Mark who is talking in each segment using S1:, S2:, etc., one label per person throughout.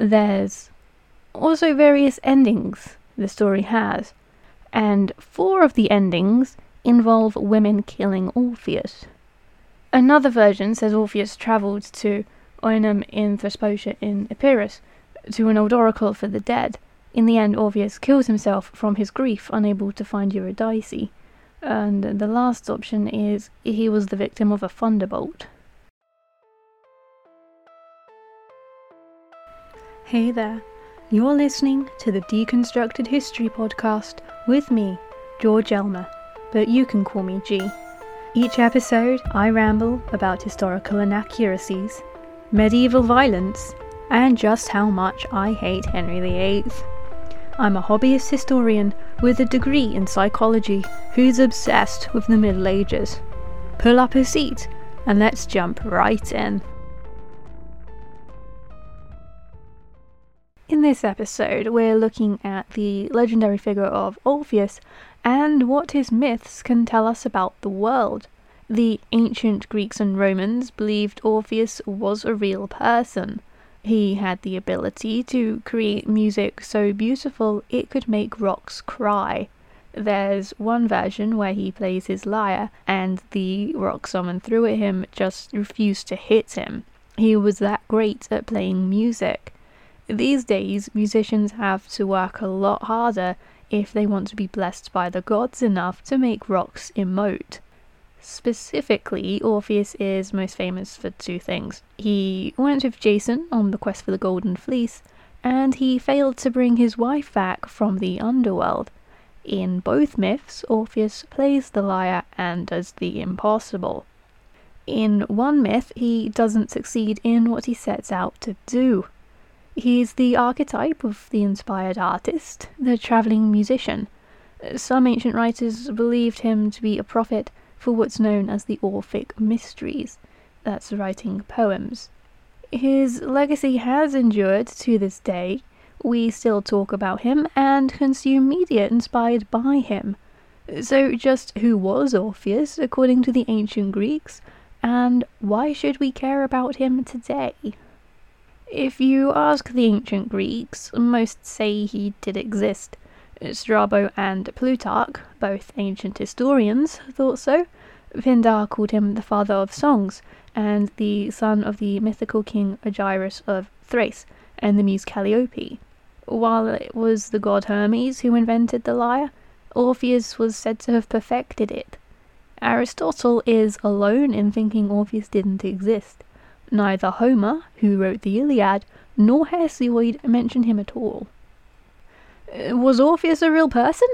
S1: There's also various endings the story has, and four of the endings involve women killing Orpheus. Another version says Orpheus travelled to Oenum in Thesprotia in Epirus to an old oracle for the dead. In the end, Orpheus kills himself from his grief, unable to find Eurydice. And the last option is he was the victim of a thunderbolt. Hey there, you're listening to the Deconstructed History Podcast with me, George Elmer, but you can call me G. Each episode, I ramble about historical inaccuracies, medieval violence, and just how much I hate Henry VIII. I'm a hobbyist historian with a degree in psychology who's obsessed with the Middle Ages. Pull up a seat and let's jump right in. In this episode, we're looking at the legendary figure of Orpheus and what his myths can tell us about the world. The ancient Greeks and Romans believed Orpheus was a real person. He had the ability to create music so beautiful it could make rocks cry. There's one version where he plays his lyre and the rock someone threw at him just refused to hit him. He was that great at playing music. These days, musicians have to work a lot harder if they want to be blessed by the gods enough to make rocks emote. Specifically, Orpheus is most famous for two things. He went with Jason on the quest for the Golden Fleece, and he failed to bring his wife back from the underworld. In both myths, Orpheus plays the lyre and does the impossible. In one myth, he doesn't succeed in what he sets out to do. He's the archetype of the inspired artist, the travelling musician. Some ancient writers believed him to be a prophet for what's known as the Orphic Mysteries, that's writing poems. His legacy has endured to this day. We still talk about him and consume media inspired by him. So, just who was Orpheus according to the ancient Greeks, and why should we care about him today? If you ask the ancient Greeks, most say he did exist. Strabo and Plutarch, both ancient historians, thought so. Pindar called him the father of songs, and the son of the mythical king Ogyges of Thrace and the muse Calliope. While it was the god Hermes who invented the lyre, Orpheus was said to have perfected it. Aristotle is alone in thinking Orpheus didn't exist. Neither Homer, who wrote the Iliad, nor Hesiod mention him at all. Uh, was Orpheus a real person?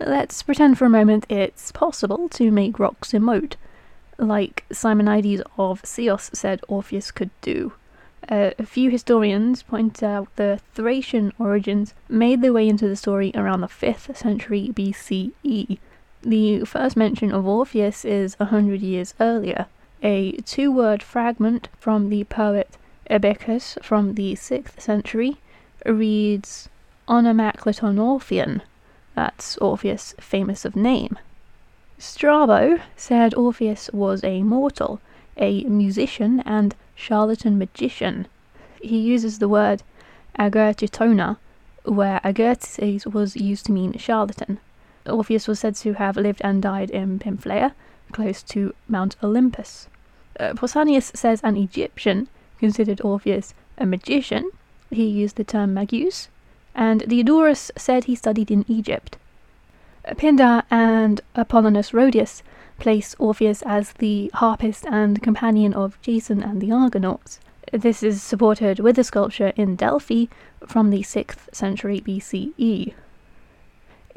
S1: Let's pretend for a moment it's possible to make rocks emote, like Simonides of Ceos said Orpheus could do. Uh, a few historians point out the Thracian origins made their way into the story around the 5th century BCE. The first mention of Orpheus is a hundred years earlier, a two word fragment from the poet Ibycus from the 6th century reads Onomakleton Orphean, That's Orpheus, famous of name. Strabo said Orpheus was a mortal, a musician, and charlatan magician. He uses the word agertitona, where agertes was used to mean charlatan. Orpheus was said to have lived and died in Pamphylia, close to Mount Olympus. Uh, Pausanias says an Egyptian considered Orpheus a magician. He used the term magus, and Diodorus said he studied in Egypt. Pindar and Apollonius Rhodius place Orpheus as the harpist and companion of Jason and the Argonauts. This is supported with a sculpture in Delphi from the 6th century BCE.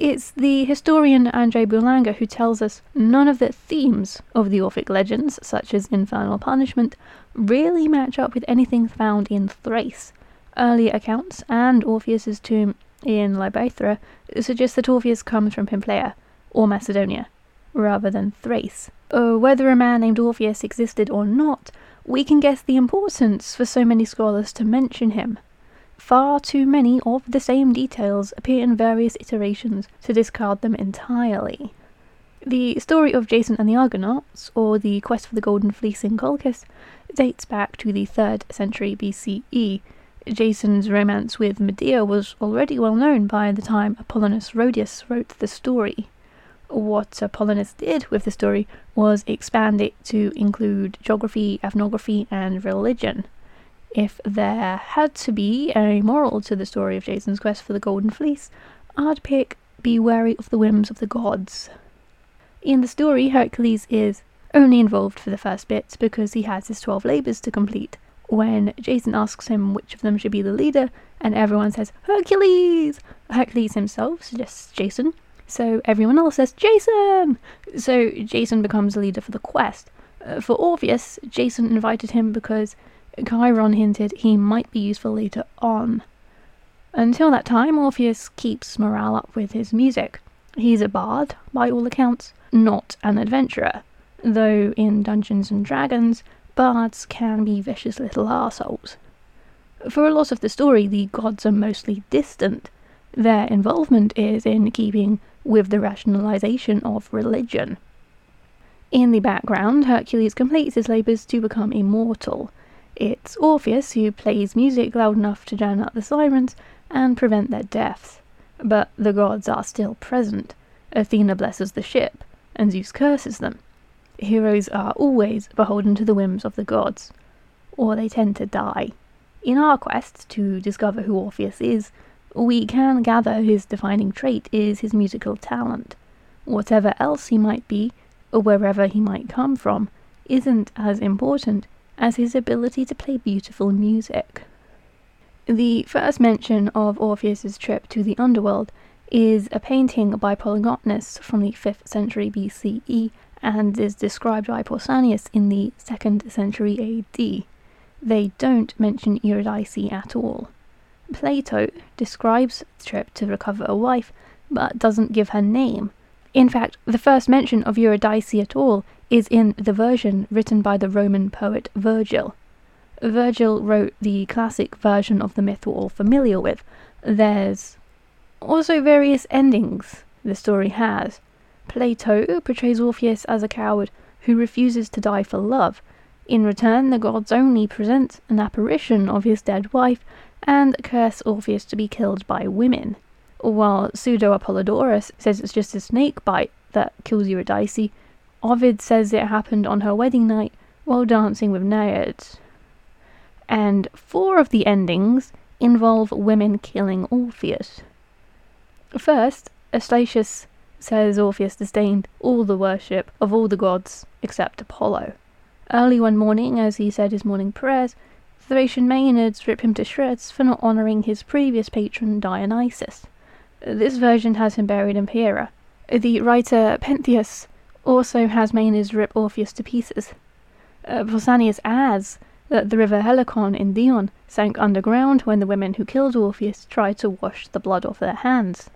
S1: It's the historian Andre Boulanger who tells us none of the themes of the Orphic legends, such as infernal punishment, really match up with anything found in Thrace. Earlier accounts and Orpheus's tomb in Libythra suggest that Orpheus comes from Pamphylia or Macedonia, rather than Thrace. Uh, whether a man named Orpheus existed or not, we can guess the importance for so many scholars to mention him. Far too many of the same details appear in various iterations to discard them entirely. The story of Jason and the Argonauts, or the quest for the Golden Fleece in Colchis, dates back to the 3rd century BCE. Jason's romance with Medea was already well known by the time Apollonius Rhodius wrote the story. What Apollonius did with the story was expand it to include geography, ethnography, and religion. If there had to be a moral to the story of Jason's quest for the Golden Fleece, I'd pick be wary of the whims of the gods. In the story, Hercules is only involved for the first bit because he has his 12 labours to complete, when Jason asks him which of them should be the leader, and everyone says, Hercules! Hercules himself suggests Jason, so everyone else says, Jason! So Jason becomes the leader for the quest. Uh, for Orpheus, Jason invited him because Chiron hinted he might be useful later on. Until that time, Orpheus keeps morale up with his music. He's a bard, by all accounts, not an adventurer, though in Dungeons and Dragons, bards can be vicious little assholes. For a lot of the story, the gods are mostly distant. Their involvement is in keeping with the rationalization of religion. In the background, Hercules completes his labours to become immortal. It's Orpheus who plays music loud enough to drown out the sirens and prevent their deaths. But the gods are still present. Athena blesses the ship, and Zeus curses them heroes are always beholden to the whims of the gods, or they tend to die. In our quest to discover who Orpheus is, we can gather his defining trait is his musical talent. Whatever else he might be, or wherever he might come from, isn't as important as his ability to play beautiful music. The first mention of Orpheus's trip to the underworld is a painting by Polygnotus from the 5th century BCE and is described by Pausanias in the 2nd century AD. They don't mention Eurydice at all. Plato describes the trip to recover a wife, but doesn't give her name. In fact, the first mention of Eurydice at all is in the version written by the Roman poet Virgil. Virgil wrote the classic version of the myth we're all familiar with. There's also various endings the story has. Plato portrays Orpheus as a coward who refuses to die for love. In return, the gods only present an apparition of his dead wife and curse Orpheus to be killed by women. While Pseudo Apollodorus says it's just a snake bite that kills Eurydice, Ovid says it happened on her wedding night while dancing with naiads. And four of the endings involve women killing Orpheus. First, Astytius says Orpheus disdained all the worship of all the gods except Apollo. Early one morning, as he said his morning prayers, Thracian Maenads rip him to shreds for not honouring his previous patron Dionysus. This version has him buried in Pera. The writer Pentheus also has Maenads rip Orpheus to pieces. Uh, Pausanias adds that the river Helicon in Dion sank underground when the women who killed Orpheus tried to wash the blood off their hands.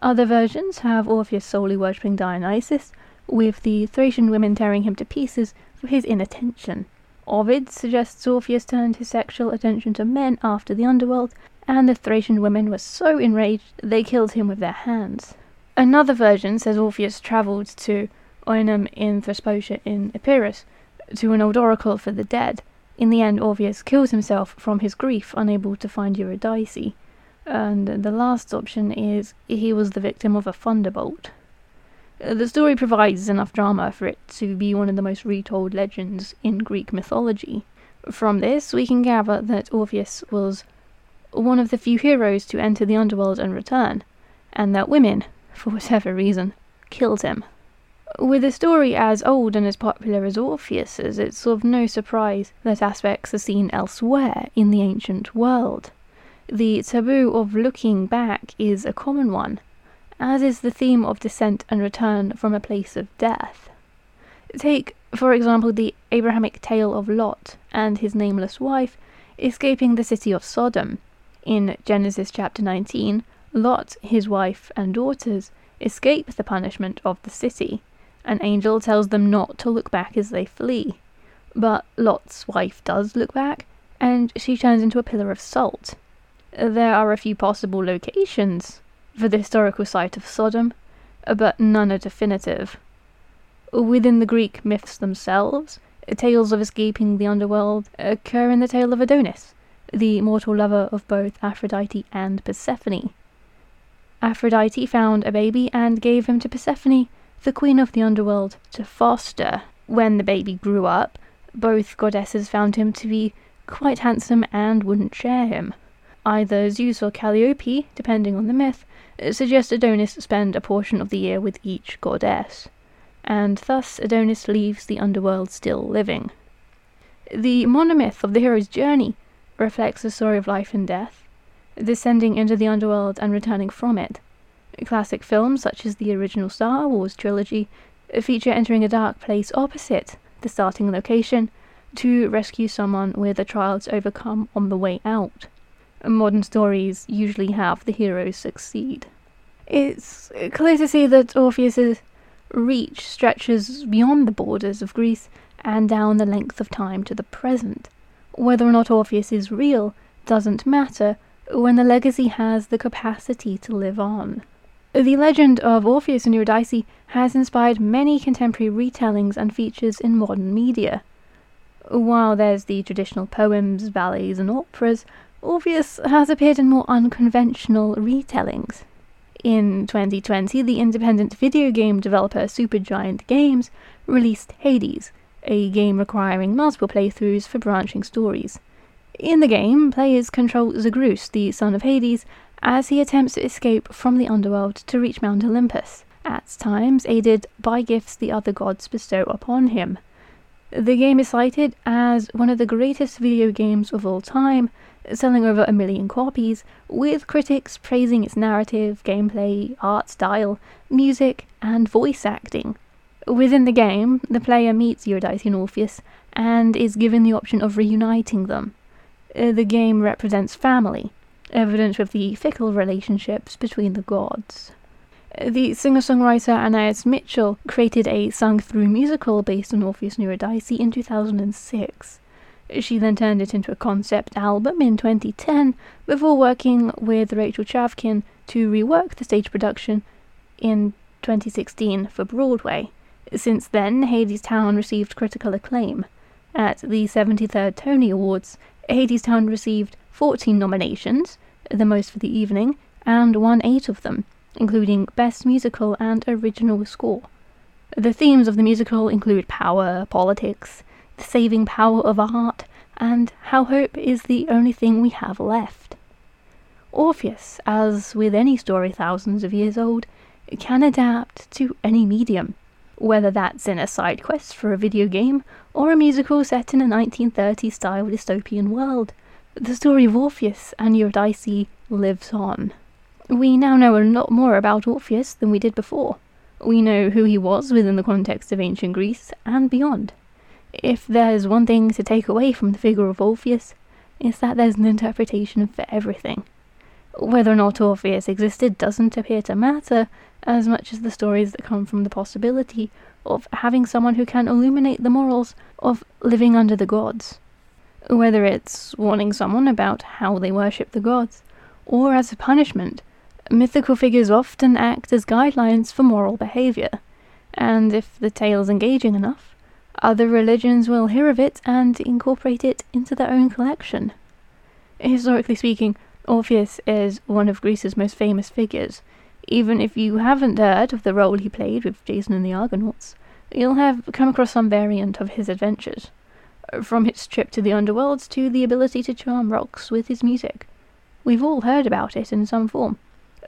S1: Other versions have Orpheus solely worshipping Dionysus, with the Thracian women tearing him to pieces for his inattention. Ovid suggests Orpheus turned his sexual attention to men after the underworld, and the Thracian women were so enraged they killed him with their hands. Another version says Orpheus travelled to Oenum in Thesprotia in Epirus, to an old oracle for the dead. In the end, Orpheus kills himself from his grief, unable to find Eurydice. And the last option is he was the victim of a thunderbolt. The story provides enough drama for it to be one of the most retold legends in Greek mythology. From this, we can gather that Orpheus was one of the few heroes to enter the underworld and return, and that women, for whatever reason, killed him. With a story as old and as popular as Orpheus's, it's of no surprise that aspects are seen elsewhere in the ancient world the taboo of looking back is a common one, as is the theme of descent and return from a place of death. Take, for example, the Abrahamic tale of Lot and his nameless wife escaping the city of Sodom. In Genesis chapter 19, Lot, his wife, and daughters escape the punishment of the city. An angel tells them not to look back as they flee. But Lot's wife does look back, and she turns into a pillar of salt there are a few possible locations for the historical site of Sodom, but none are definitive. Within the Greek myths themselves, tales of escaping the underworld occur in the tale of Adonis, the mortal lover of both Aphrodite and Persephone. Aphrodite found a baby and gave him to Persephone, the queen of the underworld, to foster. When the baby grew up, both goddesses found him to be quite handsome and wouldn't share him. Either Zeus or Calliope, depending on the myth, suggest Adonis spend a portion of the year with each goddess, and thus Adonis leaves the underworld still living. The monomyth of the hero's journey reflects the story of life and death, descending into the underworld and returning from it. Classic films such as the original Star Wars trilogy feature entering a dark place opposite the starting location to rescue someone with a trial to overcome on the way out. Modern stories usually have the heroes succeed. It's clear to see that Orpheus's reach stretches beyond the borders of Greece and down the length of time to the present. Whether or not Orpheus is real doesn't matter when the legacy has the capacity to live on. The legend of Orpheus and Eurydice has inspired many contemporary retellings and features in modern media. While there's the traditional poems, ballets, and operas, Orpheus has appeared in more unconventional retellings. In 2020, the independent video game developer Supergiant Games released Hades, a game requiring multiple playthroughs for branching stories. In the game, players control Zagreus, the son of Hades, as he attempts to escape from the underworld to reach Mount Olympus, at times aided by gifts the other gods bestow upon him. The game is cited as one of the greatest video games of all time, selling over a million copies, with critics praising its narrative, gameplay, art style, music, and voice acting. Within the game, the player meets Eurydice and Orpheus and is given the option of reuniting them. Uh, the game represents family, evidence of the fickle relationships between the gods. Uh, the singer songwriter Anaïs Mitchell created a sung through musical based on Orpheus and Eurydice in 2006. She then turned it into a concept album in 2010 before working with Rachel Chavkin to rework the stage production in 2016 for Broadway. Since then, Hadestown received critical acclaim. At the 73rd Tony Awards, Hadestown received 14 nominations, the most for the evening, and won 8 of them, including Best Musical and Original Score. The themes of the musical include power, politics, the saving power of art, and how hope is the only thing we have left. Orpheus, as with any story thousands of years old, can adapt to any medium whether that's in a side quest for a video game or a musical set in a 1930s style dystopian world. The story of Orpheus and Eurydice lives on. We now know a lot more about Orpheus than we did before. We know who he was within the context of ancient Greece and beyond. If there's one thing to take away from the figure of Orpheus, it's that there's an interpretation for everything. Whether or not Orpheus existed doesn't appear to matter, as much as the stories that come from the possibility of having someone who can illuminate the morals of living under the gods. Whether it's warning someone about how they worship the gods, or as a punishment, mythical figures often act as guidelines for moral behavior, and if the tale's engaging enough, other religions will hear of it and incorporate it into their own collection. Historically speaking, Orpheus is one of Greece's most famous figures, even if you haven't heard of the role he played with Jason and the Argonauts, you'll have come across some variant of his adventures. From his trip to the underworlds to the ability to charm rocks with his music. We've all heard about it in some form.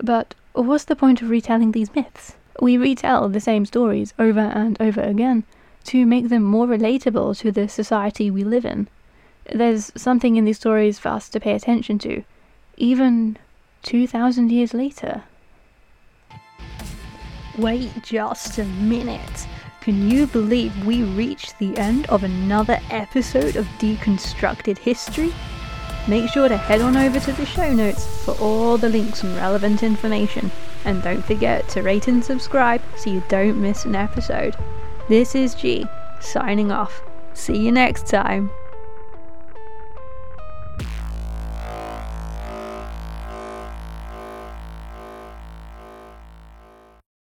S1: But what's the point of retelling these myths? We retell the same stories over and over again to make them more relatable to the society we live in. There's something in these stories for us to pay attention to, even 2,000 years later.
S2: Wait just a minute. Can you believe we reached the end of another episode of Deconstructed History? Make sure to head on over to the show notes for all the links and relevant information. And don't forget to rate and subscribe so you don't miss an episode. This is G, signing off. See you next time.